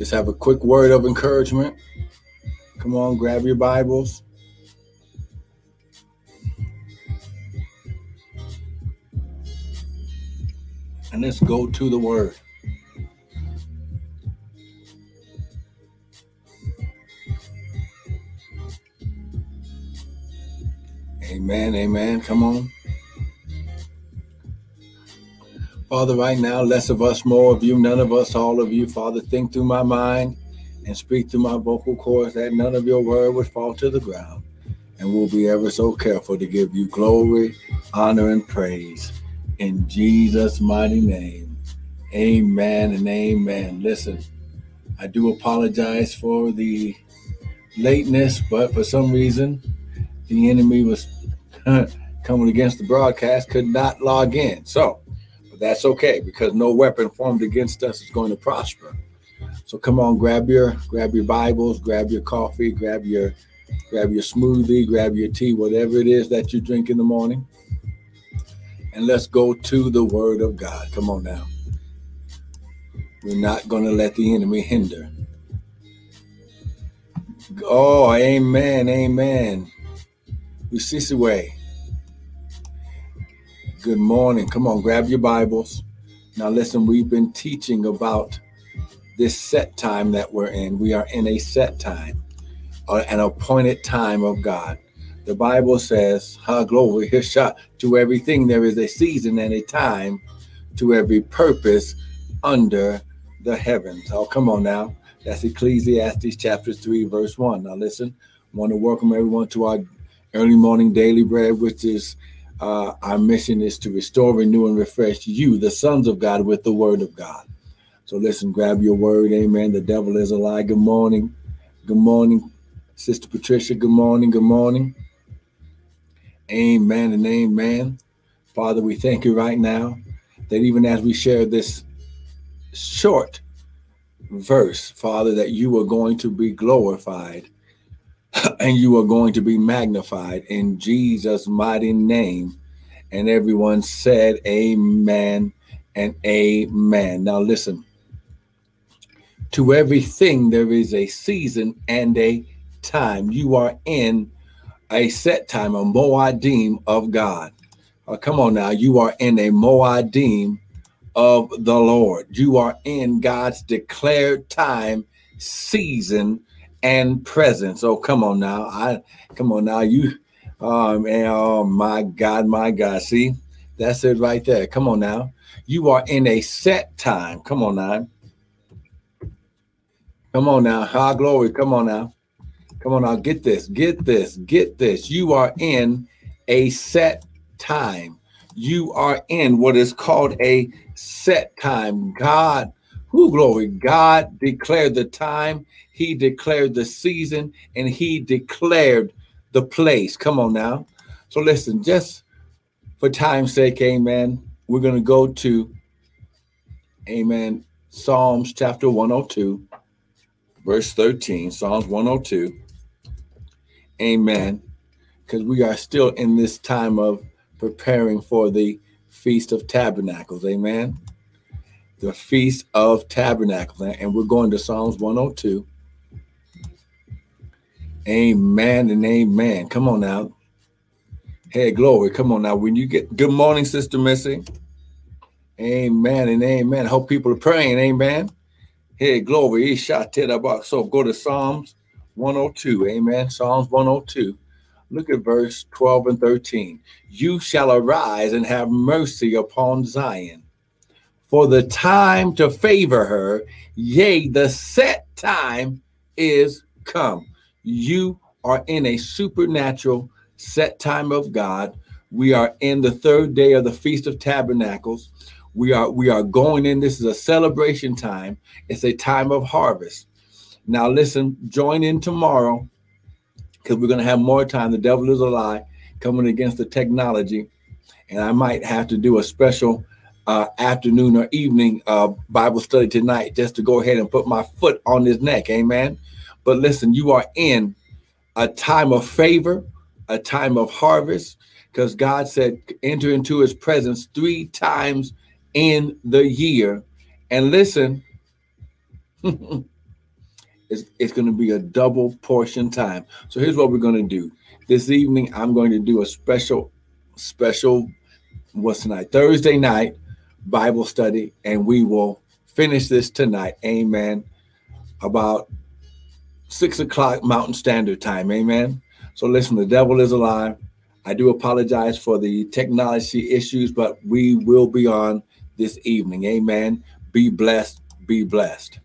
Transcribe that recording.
Just have a quick word of encouragement. Come on, grab your Bibles. And let's go to the word. Amen. Amen. Come on. Father, right now, less of us, more of you, none of us, all of you. Father, think through my mind and speak through my vocal cords that none of your word would fall to the ground. And we'll be ever so careful to give you glory, honor, and praise. In Jesus' mighty name. Amen and amen. Listen, I do apologize for the lateness, but for some reason, the enemy was coming against the broadcast, could not log in. So, that's okay because no weapon formed against us is going to prosper. So come on, grab your grab your Bibles, grab your coffee, grab your grab your smoothie, grab your tea, whatever it is that you drink in the morning. And let's go to the word of God. Come on now. We're not going to let the enemy hinder. Oh, amen, amen. We see the way. Good morning. Come on, grab your Bibles. Now, listen, we've been teaching about this set time that we're in. We are in a set time, uh, an appointed time of God. The Bible says, "Ha glory, his shot to everything. There is a season and a time to every purpose under the heavens." Oh, come on now. That's Ecclesiastes chapter 3, verse 1. Now, listen, want to welcome everyone to our early morning daily bread, which is uh, our mission is to restore, renew, and refresh you, the sons of God, with the word of God. So listen, grab your word. Amen. The devil is a lie. Good morning. Good morning, Sister Patricia. Good morning. Good morning. Amen and amen. Father, we thank you right now that even as we share this short verse, Father, that you are going to be glorified and you are going to be magnified in Jesus' mighty name. And everyone said, Amen and Amen. Now, listen to everything, there is a season and a time. You are in a set time, a Moadim of God. Oh, come on now. You are in a Moadim of the Lord. You are in God's declared time, season, and presence. Oh, come on now. I come on now. You um, oh man, oh my God, my God. See, that's it right there. Come on now. You are in a set time. Come on now. Come on now. High glory. Come on now. Come on now. Get this. Get this. Get this. You are in a set time. You are in what is called a set time. God, who glory. God declared the time he declared the season and he declared the place. Come on now. So listen, just for time's sake, amen. We're going to go to, amen, Psalms chapter 102, verse 13. Psalms 102. Amen. Because we are still in this time of preparing for the Feast of Tabernacles. Amen. The Feast of Tabernacles. And we're going to Psalms 102. Amen and amen. Come on now. Hey, glory. Come on now. When you get good morning, Sister Missy. Amen and amen. Hope people are praying. Amen. Hey, glory. So go to Psalms 102. Amen. Psalms 102. Look at verse 12 and 13. You shall arise and have mercy upon Zion. For the time to favor her, yea, the set time is come. You are in a supernatural set time of God. We are in the third day of the Feast of Tabernacles. We are we are going in. This is a celebration time. It's a time of harvest. Now listen, join in tomorrow because we're going to have more time. The devil is a lie coming against the technology, and I might have to do a special uh, afternoon or evening uh, Bible study tonight just to go ahead and put my foot on his neck. Amen. But listen, you are in a time of favor, a time of harvest, because God said, enter into his presence three times in the year. And listen, It's, it's going to be a double portion time. So here's what we're going to do. This evening, I'm going to do a special, special, what's tonight? Thursday night Bible study, and we will finish this tonight. Amen. About six o'clock Mountain Standard Time. Amen. So listen, the devil is alive. I do apologize for the technology issues, but we will be on this evening. Amen. Be blessed. Be blessed.